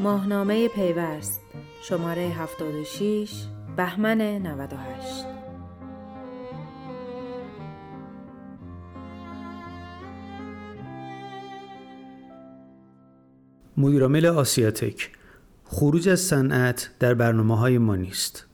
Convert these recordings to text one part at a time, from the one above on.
ماهنامه پیوست شماره 76 بهمن 98 مدیرعامل آسیاتک خروج از صنعت در برنامه های ما نیست.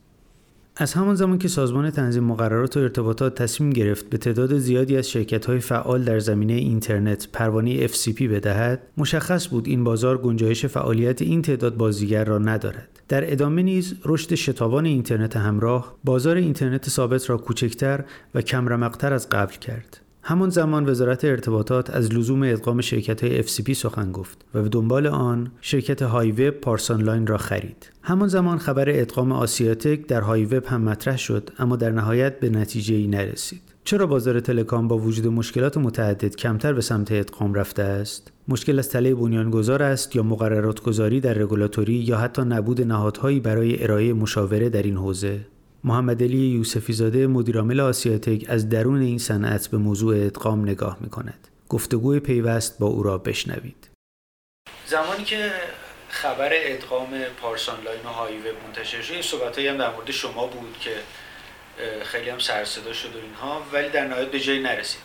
از همان زمان که سازمان تنظیم مقررات و ارتباطات تصمیم گرفت به تعداد زیادی از های فعال در زمینه اینترنت پروانه FCP بدهد، مشخص بود این بازار گنجایش فعالیت این تعداد بازیگر را ندارد. در ادامه نیز رشد شتابان اینترنت همراه بازار اینترنت ثابت را کوچکتر و کم‌رمق‌تر از قبل کرد. همان زمان وزارت ارتباطات از لزوم ادغام شرکت های FCP سخن گفت و به دنبال آن شرکت های وب پارسان لاین را خرید. همان زمان خبر ادغام آسیاتک در های‌وب هم مطرح شد اما در نهایت به نتیجه ای نرسید. چرا بازار telecom با وجود مشکلات متعدد کمتر به سمت ادغام رفته است؟ مشکل از تله بنیانگذار است یا مقررات گذاری در رگولاتوری یا حتی نبود نهادهایی برای ارائه مشاوره در این حوزه؟ محمد علی یوسفی زاده مدیرعامل آسیاتک از درون این صنعت به موضوع ادغام نگاه می کند. گفتگوی پیوست با او را بشنوید. زمانی که خبر ادغام پارسان لاین و هایوه منتشر شد این صحبت هم در مورد شما بود که خیلی هم سرصدا شد و اینها ولی در نهایت به جایی نرسید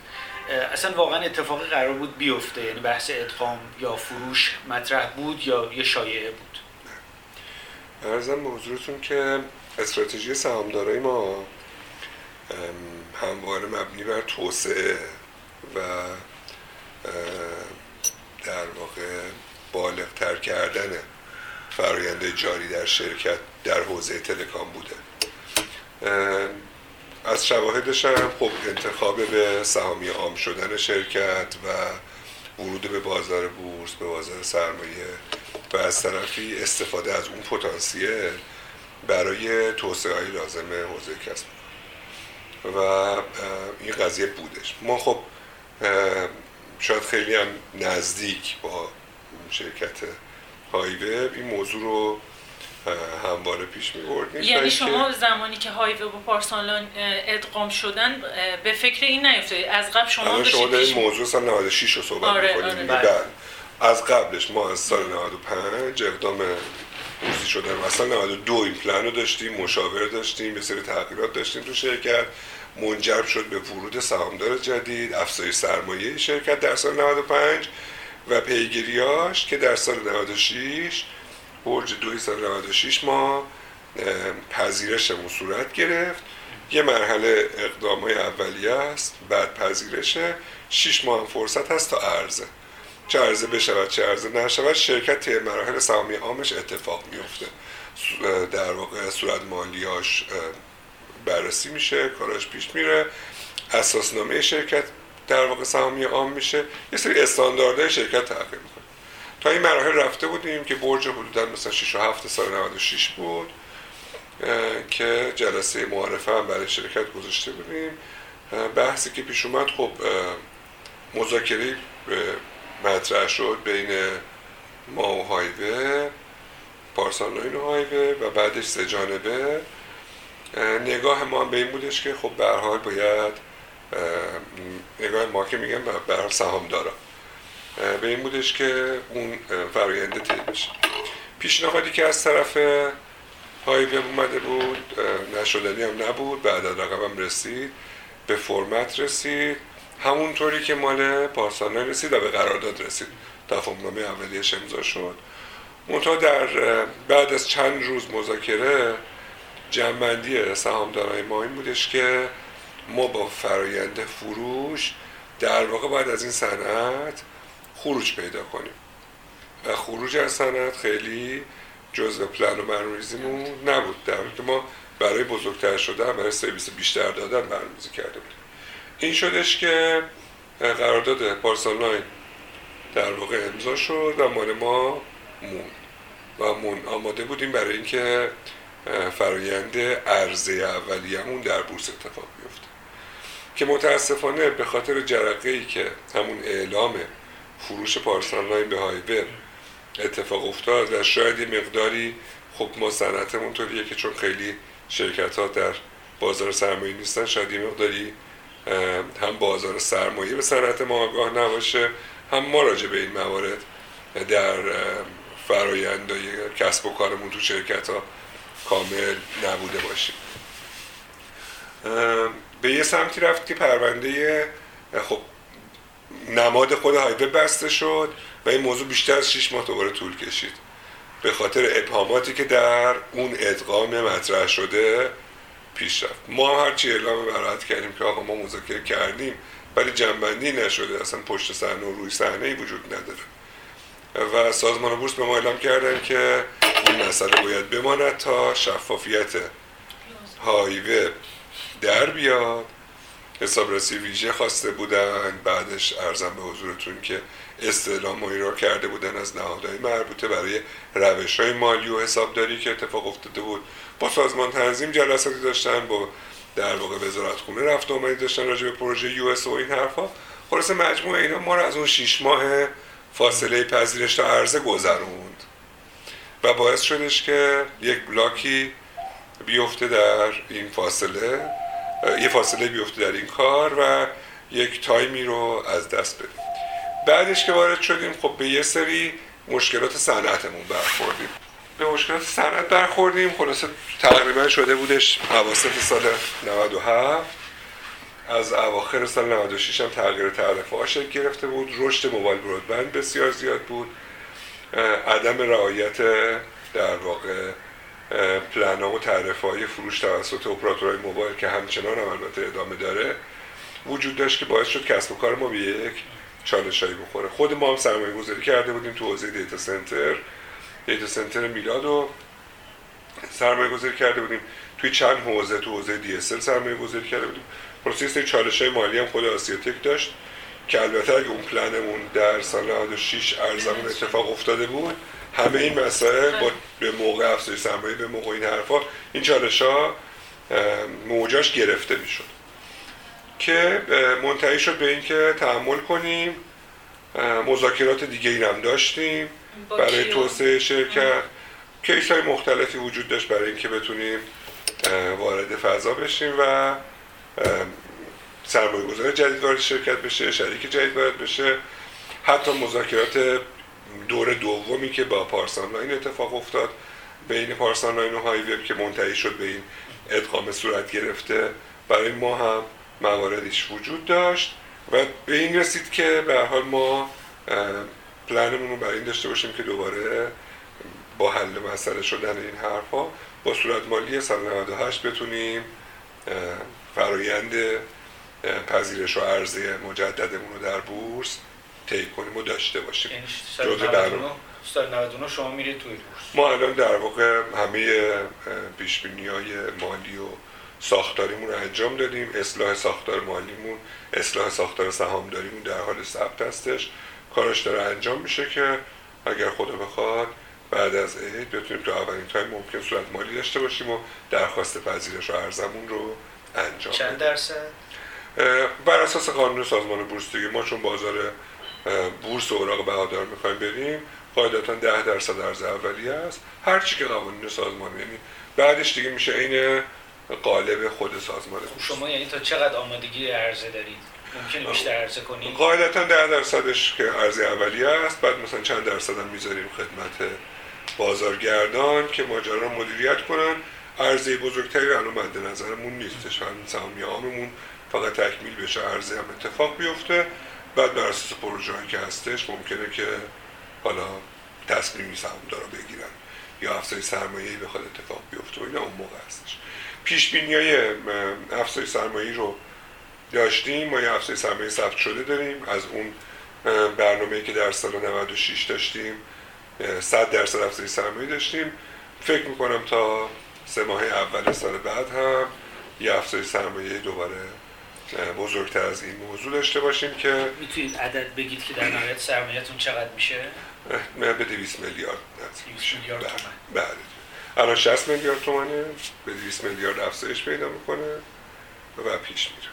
اصلا واقعا اتفاقی قرار بود بیفته یعنی بحث ادغام یا فروش مطرح بود یا یه شایعه بود ارزم به که استراتژی سهامدارای ما همواره مبنی بر توسعه و در واقع بالغتر کردن فرایند جاری در شرکت در حوزه تلکام بوده. از شواهدش هم خب انتخاب به سهامی عام شدن شرکت و ورود به بازار بورس به بازار سرمایه و از طرفی استفاده از اون پتانسیل برای توسعه های لازم حوزه کسب. و این قضیه بودش. ما خب شاید خیلی هم نزدیک با شرکت هایوب این موضوع رو همواره پیش می بردیم. یعنی شما زمانی که هایوب و پارسالان ادغام شدن به فکر این نیفتید از قبل شما شما دارید موضوع سال 96 رو صحبت آره، می‌کنیم آره. بله. از قبلش ما از سال 95 اقدام روزی شدن. اصلا 92 این پلن رو داشتیم مشاور داشتیم یه سری تغییرات داشتیم تو شرکت. منجر شد به ورود سهامدار جدید افزایش سرمایه شرکت در سال 95 و پیگیریاش که در سال 96 برج دوی سال 96 ما پذیرشمون صورت گرفت. یه مرحله اقدام های اولیه است بعد پذیرشه. 6 ماه فرصت هست تا ارزه چه عرضه بشود چه عرضه نشود شرکت طی مراحل سهامی عامش اتفاق میفته در واقع صورت مالیاش بررسی میشه کاراش پیش میره اساسنامه شرکت در واقع سهامی عام میشه. یه سری استانداردهای شرکت تغییر می‌کنه. تا این مراحل رفته بودیم که برج حدودا مثلا 6 و 7 سال 96 بود که جلسه معارفه هم برای شرکت گذاشته بودیم. بحثی که پیش اومد خب مذاکره مطرح شد بین ما و هایوه پارسان و هایوه و بعدش سه جانبه. نگاه ما به این بودش که خب به حال باید نگاه ما که میگم به سهام دارم. به این بودش که اون فراینده طی بشه. پیشنهادی که از طرف هایوه اومده بود نشدنی هم نبود بعد از رقمم رسید به فرمت رسید. همونطوری که مال پارسانه رسید و به قرارداد رسید. تفاهمنامه اولیه امضا شد. منتها در بعد از چند روز مذاکره جنبندی سهامدارای ما این بودش که ما با فرایند فروش در واقع باید از این صنعت خروج پیدا کنیم. و خروج از صنعت خیلی جزء پلن و برنامه‌ریزیمون نبود. در که ما برای بزرگتر شدن برای سرویس بیشتر دادن برنامه‌ریزی کرده بودیم. این شدش که قرارداد پارسال در واقع امضا شد و مال ما مون و مون آماده بودیم برای اینکه فرایند عرضه اولیه‌مون در بورس اتفاق بیفته. که متاسفانه به خاطر جرقه ای که همون اعلام فروش پارسال به هایبر اتفاق افتاد و شاید یه مقداری خب ما صنعتمون طوریه که چون خیلی شرکت ها در بازار سرمایه نیستن شاید یه مقداری هم بازار سرمایه به صنعت ما آگاه نباشه هم ما راجع به این موارد در فرایندهای کسب و کارمون تو شرکت ها کامل نبوده باشیم. به یه سمتی رفت که پرونده خب نماد خود هایوه بسته شد و این موضوع بیشتر از 6 ماه دوباره طول کشید. به خاطر ابهاماتی که در اون ادغام مطرح شده پیش رفت ما هرچی اعلام برات کردیم که آقا ما مذاکره کردیم ولی جنبندی نشده. اصلا پشت صحنه و روی صحنه ای وجود نداره. و سازمان بورس به ما اعلام کردن که این مسئله باید بماند تا شفافیت هایوه در بیاد. حسابرسی ویژه خواسته بودن. بعدش ارزم به حضورتون که استعلام را کرده بودن از نهادهای مربوطه برای روش های مالی و حسابداری که اتفاق افتاده بود. با سازمان تنظیم جلساتی داشتن با در واقع وزارت خونه رفت آمدی داشتن راجع به پروژه یو اس و این حرفا. خلاص مجموعه اینا ما رو از اون شیش ماه فاصله پذیرش تا عرضه گذروند. و باعث شدش که یک بلاکی بیفته در این فاصله یه فاصله بیفته در این کار و یک تایمی رو از دست بدیم. بعدش که وارد شدیم خب به یه سری مشکلات صنعتمون برخوردیم. به مشکلات صنعت برخوردیم خلاصه تقریبا شده بودش اواسط سال 97 از اواخر سال 96 هم تغییر تعرفه ها گرفته بود. رشد موبایل برودبند بسیار زیاد بود. عدم رعایت در واقع پلن و تعرفه های فروش توسط اپراتورهای موبایل که همچنان هم البته ادامه داره وجود داشت که باعث شد کسب و کار ما به یک چالشایی بخوره. خود ما هم سرمایه گذاری کرده بودیم تو حوزه دیتا سنتر دیتا سنتر میلاد رو سرمایه گذاری کرده بودیم. توی چند حوزه تو حوزه دی اس سرمایه گذاری کرده بودیم. پروسس چالش های مالی هم خود آسیاتک داشت که البته اگه اون پلنمون در سال 96 ارزمون اتفاق افتاده بود همه این مسائل با به موقع افزایش سرمایه به موقع این حرفا این چالش ها موجاش گرفته می‌شد. که منتهی شد به اینکه تحمل کنیم. مذاکرات دیگه این هم داشتیم برای توسعه شرکت. case های مختلفی وجود داشت برای اینکه بتونیم وارد فضا بشیم و سرمایه گذار جدید وارد شرکت بشه شریک جدید وارد بشه. حتی مذاکرات دور دومی که با پارسان لاین اتفاق افتاد بین پارسان لاین و های‌وب که منتهی شد به این ادغام صورت گرفته. برای ما هم مواردش وجود داشت و به این رسید که به حال ما پلنمون رو برای این داشته باشیم که دوباره با حل مسئله شدن این حرفا با صورت مالی سال 98 بتونیم فرایند پذیرش و عرضه مجددمون رو در بورس طی کنیم و داشته باشیم. یعنی جزء برنامه. سال 99 شما میرید توی بورس. ما الان در واقع همه پیش های مالی و ساختاریمون رو انجام دادیم اصلاح ساختار مالیمون اصلاح ساختار سهامداریمون در حال ثبت هستش. کارش داره انجام میشه که اگر خدا بخواد بعد از عید بتونیم تو اولین تایم ممکن صورت مالی داشته باشیم و درخواست پذیرش و ارزمون رو انجام چند درصد؟ بر اساس قانون سازمان بورس دیگه. ما چون بازار بورس و اوراق بهادار می‌خوایم بریم قاعدتا ده درصد ارز اولیه است. هر چی که قوانین سازمان یعنی بعدش دیگه میشه عین قالب خود سازمان شما یعنی تا چقدر آمادگی عرضه دارید؟ ممکنه بیشتر عرضه کنید؟ قاعدتا ده درصدش که ارز اولیه است. بعد مثلا چند درصد هم می‌ذاریم خدمت بازارگردان که ماجرا مدیریت کنن. ارزه بزرگتری الان مد نظرمون نیستش. همین سهامی عاممون فقط تکمیل بشه ارزه هم اتفاق بیفته. بعد بر اساس پروژه که هستش ممکنه که حالا تصمیمی داره بگیرن. یا افزایش سرمایه‌ای بخواد اتفاق بیفته و اینا اون موقع هستش. پیش بینی های افزایش سرمایه‌ای رو داشتیم ما یه افزایش سرمایه ثبت شده داریم. از اون برنامه‌ای که در سال 96 داشتیم 100 درصد افزایش سرمایه داشتیم. فکر می‌کنم تا سه ماه اول سال بعد هم یه افزایش سرمایه دوباره بزرگتر از این موضوع داشته باشیم که می‌تونید عدد بگید که در نهایت سرمایه‌تون چقدر میشه؟ به 200 میلیارد 200 میلیارد تومان بله. الان 60 میلیارد تومانه به 200 میلیارد افزایش پیدا می‌کنه و پیش میره.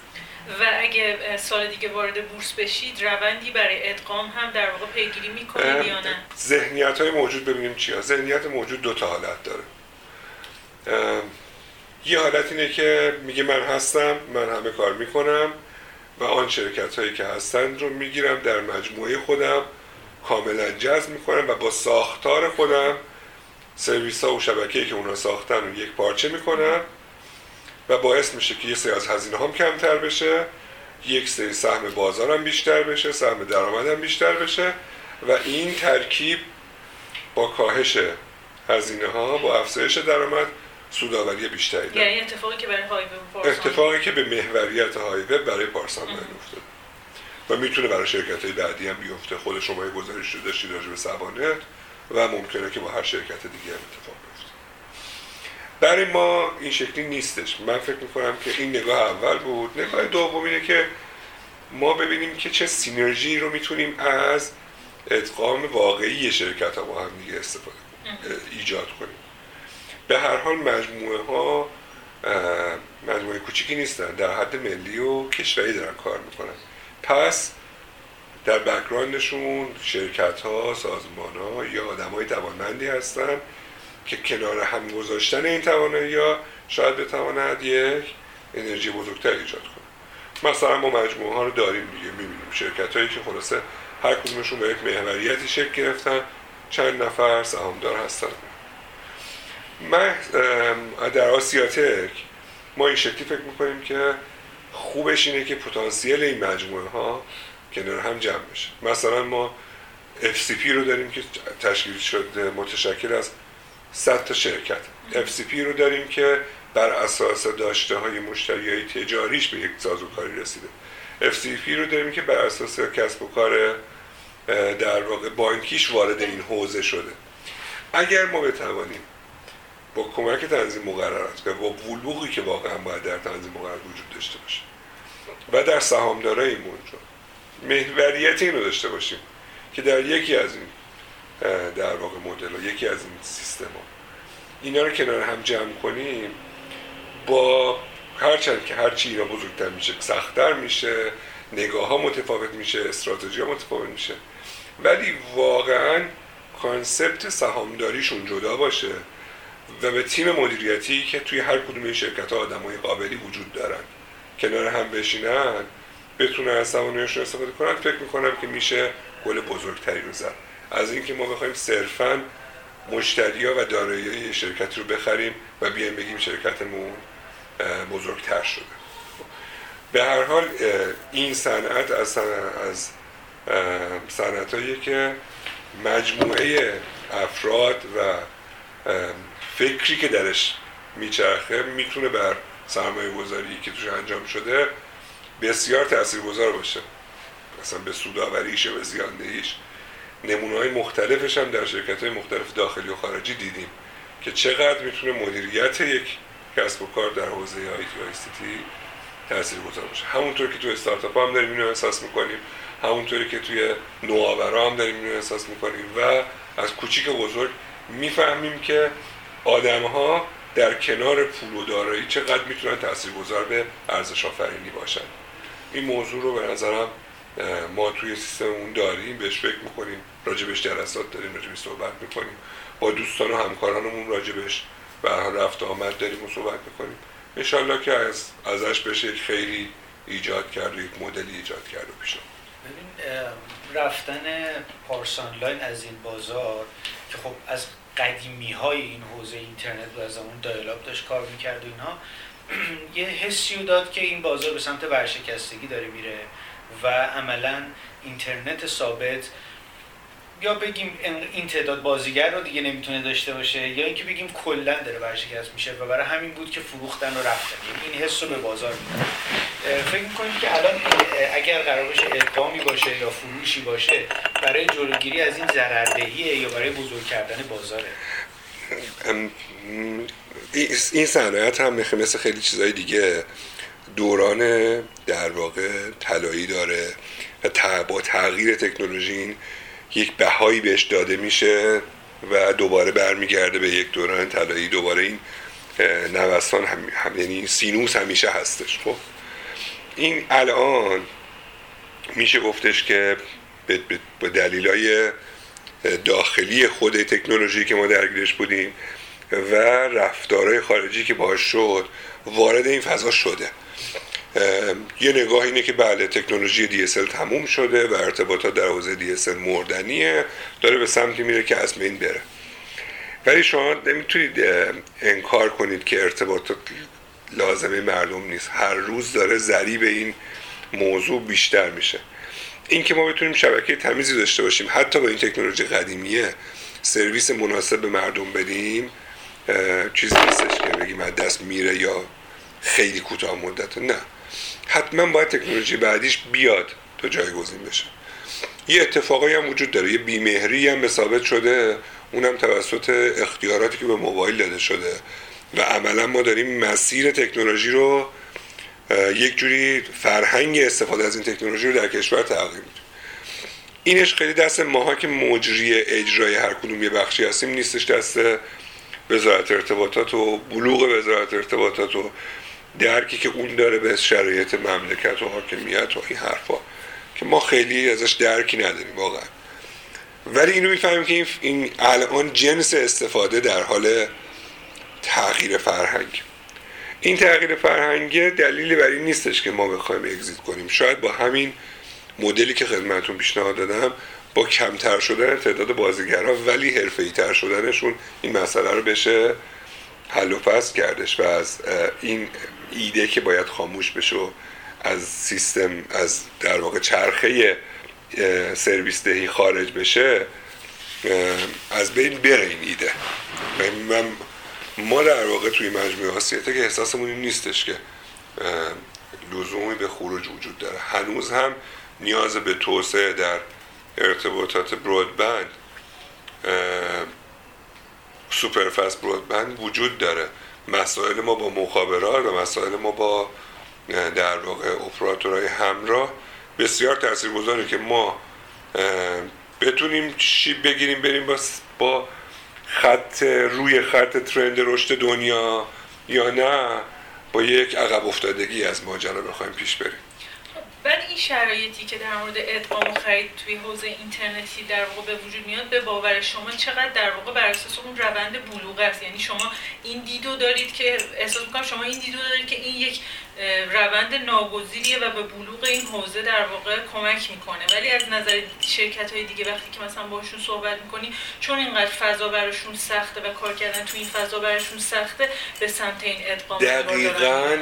و اگه سال دیگه وارد بورس بشید روندی برای ادغام هم در واقع پیگیری می‌کنید یا نه؟ ذهنیت های موجود ببینیم چیا ذهنیت موجود دو تا حالت داره. یه حالت اینه که میگه من هستم من همه کار می‌کنم و آن شرکت هایی که هستند رو می‌گیرم در مجموعه خودم کاملا جذب می‌کنم و با ساختار خودم سرویس ها و شبکه‌ای که اونا ساختن رو یک پارچه می‌کنم و باعث میشه که یه سری از هزینه هم کمتر بشه یک سری سهم بازارم بیشتر بشه سهم درآمدم بیشتر بشه و این ترکیب با کاهش هزینه ها با افزایش درآمد سوداوری بیشتری داره. یعنی اتفاقی که برای هایوه اتفاقی که به محوریت هایوه برای پارسان افتاده و می‌تونه برای شرکت های بعدی هم بیفته. خود شما یه گزارش رو داشتید راجع به سوانت و ممکنه که با هر شرکت دیگه هم اتفاق بیفته. برای ما این شکلی نیستش. من فکر می‌کنم که این نگاه اول بود. نگاه دوم اینه که ما ببینیم که چه سینرژی رو می‌تونیم از ادغام واقعی شرکت ها با هم دیگه استفاده ایجاد کنیم. به هر حال مجموعه ها مجموعه کوچیکی نیستن. در حد ملی و کشوری دارن کار می‌کنن. پس در بکراندشون شرکت ها سازمان ها یا آدم های توانمندی هستن که کنار هم گذاشتن این توانایی ها شاید بتواند یک انرژی بزرگتر ایجاد کنه. مثلا ما مجموعه ها رو داریم دیگه می‌بینیم. شرکت هایی که خلاصه هر کدومشون به یک محوریتی شکل گرفتن چند نفر سهامدار هستن. من در آسیاتک ما این شکلی فکر می‌کنیم که خوبش اینه که پتانسیل این مجموعه ها کنار هم جمع بشه. مثلا ما FCP رو داریم که تشکیل شده متشکل از 100 تا شرکت. FCP رو داریم که بر اساس داشته های مشتری های تجاریش به یک سازوکاری رسیده. FCP رو داریم که بر اساس کسب و کار در واقع بانکیش وارد این حوزه شده. اگر ما بتوانیم با کمک تنظیم مقررات و با بلوغی که واقعا باید در تنظیم مقررات وجود داشته باشه. و در سهامدارایمون محوریت این رو داشته باشیم که در یکی از این در واقع مدل یکی از این سیستم ها. اینا رو کنار هم جمع کنیم با هرچند که هرچی اینا بزرگتر میشه سختتر میشه نگاه ها متفاوت میشه استراتژی ها متفاوت میشه. ولی واقعا کانسپت سهامداریشون جدا باشه. و به تیم مدیریتی که توی هر کدوم این شرکت ها آدم های قابلی وجود دارن. کنار هم بشینن بتونن از تواناییشون استفاده کنن. فکر می‌کنم که میشه گل بزرگتری رو زد. از اینکه ما بخوایم صرفا مشتری ها و دارایی شرکتی رو بخریم و بیایم بگیم شرکتمون بزرگتر شده. به هر حال این صنعت از از صنعت که مجموعه افراد و فکری که درش میچرخه می‌تونه بر سرمایه گذاری که توش انجام شده بسیار تاثیرگذار باشه. مثلا به سوداوریش و زیاندهیش. نمونه های مختلفش هم در شرکت های مختلف داخلی و خارجی دیدیم که چقدر می‌تونه مدیریت یک کسب و کار در حوزه آیتی و تی تاثیر گذار باشه. همونطور که تو استارتاپ هم داریم اینو احساس می‌کنیم. همونطوری که توی نوآورا هم داریم اینو احساس می‌کنیم و از کوچیک و بزرگ می‌فهمیم که آدم ها در کنار پول و دارایی چقدر می‌تونن تاثیرگذار به ارزش آفرینی باشن. این موضوع رو به نظرم ما توی سیستممون داریم بهش فکر می‌کنیم راجبش جلسات داریم راجبش صحبت می‌کنیم. با دوستان و همکارانمون راجبش به رفت آمد داریم و صحبت می‌کنیم. انشالله که از ازش بشه یک خیلی ایجاد کرد و یک مدلی ایجاد کرد و پیش ببین رفتن پارسان لاین از این بازار که خب از قدیمی های این حوزه اینترنت و از اون دایلاب داشت کار می‌کرد و اینها یه حسی رو داد که این بازار به سمت ورشکستگی داره میره و عملا اینترنت ثابت یا بگیم این تعداد بازیگر رو دیگه نمی‌تونه داشته باشه یا اینکه بگیم کلا داره ورشکست میشه و برای همین بود که فروختن و رفتن. یعنی این حس رو به بازار میده فکر می‌کنید که الان اگر قرار باشه ادغامی باشه یا فروشی باشه برای جلوگیری از این ضرردهیه یا برای بزرگ کردن بازاره؟ این صنعت هم مثل خیلی چیزهای دیگه. دوران در واقع طلایی داره و با تغییر تکنولوژی یک بهایی بهش داده میشه و دوباره برمیگرده به یک دوران طلایی. دوباره این نوستان هم, هم یعنی سینوس همیشه هستش. خب این الان میشه گفتش که به دلیلای داخلی خود تکنولوژی که ما درگیرش بودیم و رفتارهای خارجی که باش شد وارد این فضا شده. یه نگاه اینه که بله تکنولوژی DSL تموم شده و ارتباطات در حوزه DSL مردنیه. داره به سمتی میره که از بین بره. ولی شما نمی‌تونید انکار کنید که ارتباطات لازمه مردم نیست. هر روز داره ذریب این موضوع بیشتر میشه. این که ما بتونیم شبکه تمیزی داشته باشیم حتی با این تکنولوژی قدیمیه سرویس مناسب به مردم بدیم چیزی نیستش که بگیم از دست میره یا خیلی کوتاه مدت. نه. حتما باید تکنولوژی بعدیش بیاد تا جایگزین بشه. یه اتفاقی هم وجود داره یه بیمهری هم به ثابت شده اونم توسط اختیاراتی که به موبایل داده شده. و عملا ما داریم مسیر تکنولوژی رو یک جوری فرهنگ استفاده از این تکنولوژی رو در کشور تغییر میده. اینش خیلی دست ماها که مجری اجرای هر کدوم یه بخشی هستیم نیستش دست وزارت ارتباطات و بلوغ وزارت ارتباطات و درکی که اون داره به شرایط مملکت و حاکمیت و این حرفا که ما خیلی ازش درکی نداریم واقعا. ولی اینو می‌فهمیم که این الان جنس استفاده در حال تغییر فرهنگ. این تغییر فرهنگ دلیلی بر این نیستش که ما بخوایم اگزیت کنیم. شاید با همین مدلی که خدمتون پیشنهاد دادم با کمتر شدن تعداد بازیگرها ولی حرفه‌ای تر شدنشون این مسئله رو بشه حل و فصل کردش و از این ایده که باید خاموش بشه از سیستم از در واقع چرخه سرویس دهی خارج بشه از بین بره این ایده. من ما در واقع توی مجموعه آسیته که احساسمون این نیستش که لزومی به خروج وجود داره. هنوز هم نیاز به توسعه در ارتباطات برودبند سوپرفست برودبند وجود داره. مسائل ما با مخابرات و مسائل ما با در واقع اپراتورهای همراه بسیار تاثیرگذاره که ما بتونیم شیب بگیریم بریم با, با خط روی خط ترند رشد دنیا یا نه با یک عقب افتادگی از ماجرا بخوایم پیش بریم. ولی این شرایطی که در مورد ادغام و خرید توی حوزه اینترنتی در واقع به وجود میاد به باور شما چقدر در واقع بر اساس اون روند بلوغ است؟ یعنی شما این دیدو دارید که احساس می‌کنم شما این دیدو دارید که این یک روند ناگزیریه و به بلوغ این حوزه در واقع کمک می‌کنه. ولی از نظر شرکت های دیگه وقتی که مثلا باشون صحبت می‌کنی چون اینقدر فضا براشون سخته و کار کردن تو این فضا براشون سخته به سمت این ادغام دقیقاً.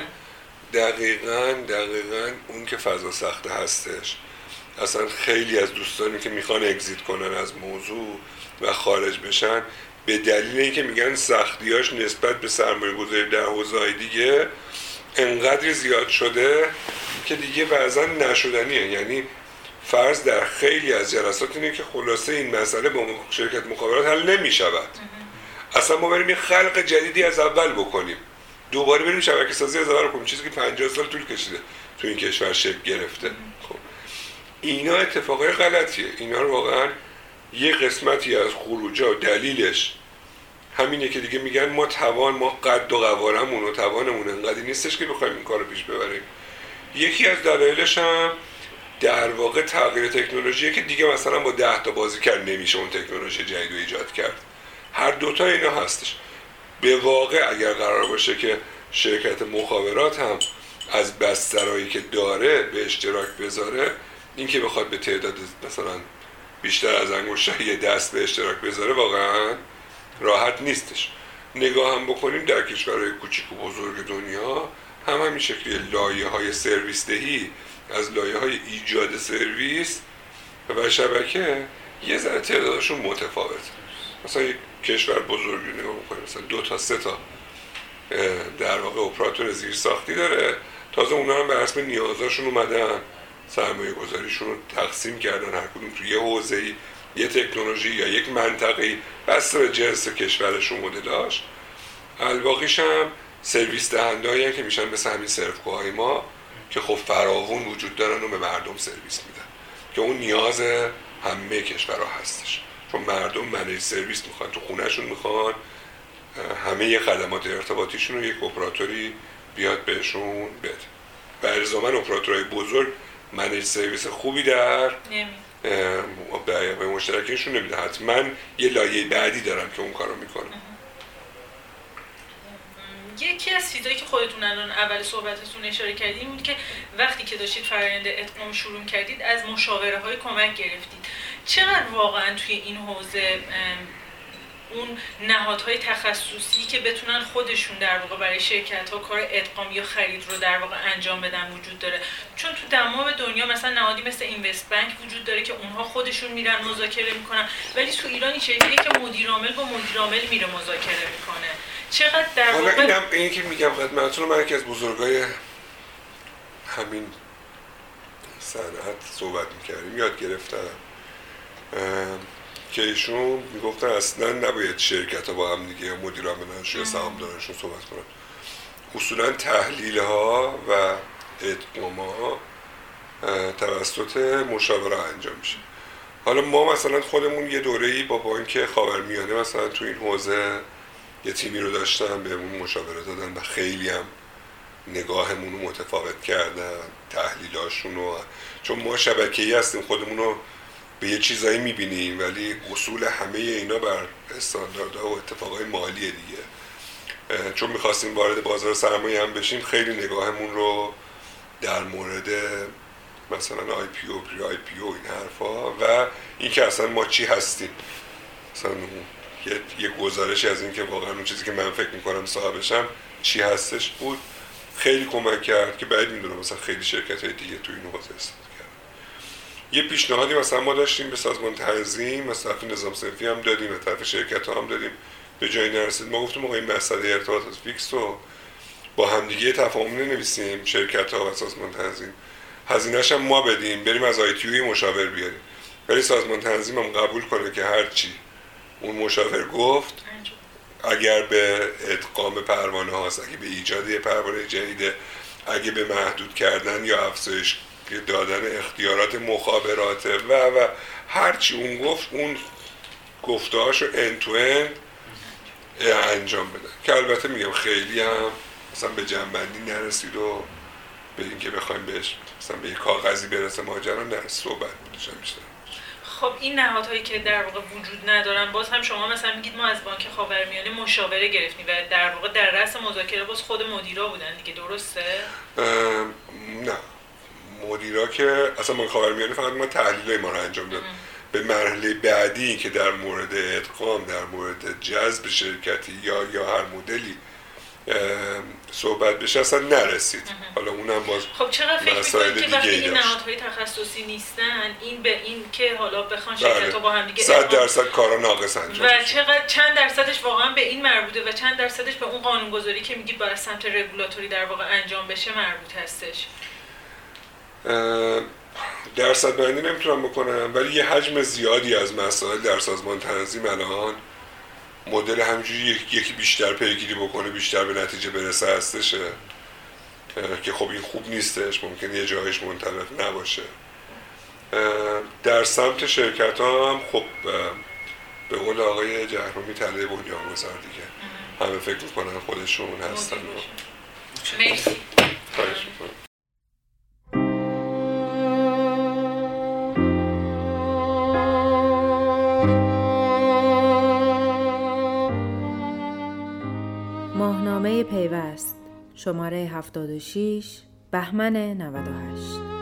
دقیقا دقیقا اون که فضا سخته هستش. اصلا خیلی از دوستانی که می‌خوان اگزیت کنن از موضوع و خارج بشن به دلیل اینکه میگن سختیاش نسبت به سرمایه گذاری در حوزه دیگه انقدر زیاد شده که دیگه بعضا نشدنیه. یعنی فرض در خیلی از جلسات اینه که خلاصه این مسئله با شرکت مخابرات حل نمی‌شود. اصلا ما بریم یه خلق جدیدی از اول بکنیم. دوباره بریم شبکه سازی از اول کنیم چیزی که 50 سال طول کشیده تو این کشور شکل گرفته. خب. اینا اتفاقای غلطیه. اینا رو واقعا یه قسمتی از خروجا دلیلش همینه که دیگه میگن ما توان ما قد و قوارمون و توانمون انقدر نیستش که بخوایم این کار رو پیش ببریم. یکی از دلایلش هم در واقع تغییر تکنولوژیه که دیگه مثلا با ده تا بازی کرد نمیشه اون تکنولوژی جدید رو ایجاد کرد. هر دوتا اینا هستش. به واقع اگر قرار باشه که شرکت مخابرات هم از بسترهایی که داره به اشتراک بذاره این که بخواد به تعداد مثلا بیشتر از انگشتای دست به اشتراک بذاره واقعا راحت نیستش. نگاه هم بکنیم در کشورهای کوچیک و بزرگ دنیا هم همین شکلی لایه های سرویس دهی از لایه های ایجاد سرویس و شبکه یه ذره تعدادشون متفاوت مثلا کشور بزرگی نگاه می‌کنیم مثلا دو تا سه تا در واقع اپراتور زیر ساختی داره. تازه اونا هم به رسم نیازاشون اومدن سرمایه گذاریشون رو تقسیم کردن. هر کدوم تو یه حوزه یه تکنولوژی یا یک منطقه بسته به جنس کشورشون مدلاش الباقیش هم سرویس دهنده که میشن مثل همین سرفکوهای ما که خب فراوون وجود دارن و به مردم سرویس میدن. که اون نیاز همه کشورها هستش. چون مردم منیج سرویس می‌خوان تو خونهشون می‌خوان همه خدمات ارتباطیشون رو یک اپراتوری بیاد بهشون بده. و ارزامن اپراتورهای بزرگ منیج سرویس خوبی در به مشترکینشون نمیده. حتما یه لایه بعدی دارم که اون کارو می‌کنه یکی از چیزایی که خودتون الان اول صحبتتون اشاره کردید بود که وقتی که داشتید فرآیند ادغام شروع کردید از مشاوره های کمک گرفتید. چقدر واقعا توی این حوزه اون نهادهای تخصصی که بتونن خودشون در واقع برای شرکت ها کار ادغام یا خرید رو در واقع انجام بدن وجود داره؟ چون تو تمام دنیا مثلا نهادی مثل اینوست بانک وجود داره که اونها خودشون میرن مذاکره می‌کنن ولی تو ایران این شکلیه که مدیر عامل با مدیر عامل میره مذاکره می‌کنه. چقدر در واقع اینم این که میگم خدمتتون من که از بزرگای همین صنعت صحبت می‌کردیم. یاد گرفتم. که ایشون می‌گفتن اصلا نباید شرکت ها با هم دیگه مدیر عاملانشون یا سهامدارانشون صحبت کنن. اصولا تحلیل ها و ادغام ها توسط مشاوره انجام میشه. حالا ما مثلا خودمون یه دوره ای با بانک خاورمیانه مثلا تو این حوزه یه تیمی رو داشتن بهمون مشاوره دادن و خیلی هم نگاهمون رو متفاوت کردن تحلیلاشون رو. چون ما شبکه ای هستیم خودمون رو به یه چیزایی می‌بینیم ولی اصول همه اینا بر استانداردها و اتفاقای مالی دیگه. چون می‌خواستیم وارد بازار سرمایه هم بشیم خیلی نگاهمون رو در مورد مثلا آی پی او پری آی پی او این حرفا و اینکه اصلا ما چی هستیم. مثلا یه, یه گزارشی از اینکه واقعا اون چیزی که من فکر می‌کنم صاحبشم چی هستش بود خیلی کمک کرد که بعد می‌دونم مثلا خیلی شرکت های دیگه تو این حوزه یه پیشنهادی مثلا ما داشتیم به سازمان تنظیم مثلا نظام صنفی هم دادیم به طرف شرکت ها هم دادیم. به جایی نرسید ما گفتیم آقا این مسئله ارتباطات fix رو با همدیگه تفاهم ننویسیم شرکت ها و سازمان تنظیم. هزینهش هم ما بدیم بریم از آیتیوی مشاور بیاریم. ولی سازمان تنظیم هم قبول کنه که هر چی اون مشاور گفت اگر به ادغام پروانه هاست اگه به ایجاد یه پروانه جدیده اگه به محدود کردن یا افزایش دادن اختیارات مخابرات و و هرچی اون گفت اون گفتهاش رو ان تو انجام بدن که البته میگم خیلی هم مثلا به جنبندی نرسید و به اینکه بخوایم بهش مثلا به کاغذی برسه ماجرا نه صحبت بودش بیشتر خب این نهادهایی که در واقع وجود ندارن باز هم شما مثلا میگید ما از بانک خاورمیانه مشاوره گرفتیم و در واقع در رأس مذاکره باز خود مدیرا بودن دیگه درسته؟ نه. مدیرا که اصلا ما خاورمیانه فقط ما تحلیل ما رو انجام داد به مرحله بعدی که در مورد ادغام در مورد جذب شرکتی یا یا هر مدلی صحبت بشه اصلا نرسید. حالا اونم باز خب چقدر فکر می‌کنید که وقتی این نهادهای تخصصی نیستن این به این که حالا بخوان شرکت ها با هم دیگه 100 درصد کارا ناقص انجام و چقدر چند درصدش واقعا به این مربوطه و چند درصدش به اون قانونگذاری که میگید باید سمت رگولاتوری در واقع انجام بشه مربوط هستش؟ درصد بندی نمی‌تونم بکنم ولی یه حجم زیادی از مسائل در سازمان تنظیم الان مدل همینجوری یکی بیشتر پیگیری بکنه بیشتر به نتیجه برسه هستشه. که خب این خوب نیستش ممکن یه جایش منطبق نباشه. در سمت شرکت ها هم خب به قول آقای جهرومی تله بنیان گذار دیگه همه فکر می‌کنن خودشون هستن. مرسی. پیوست. شماره 76 بهمن 98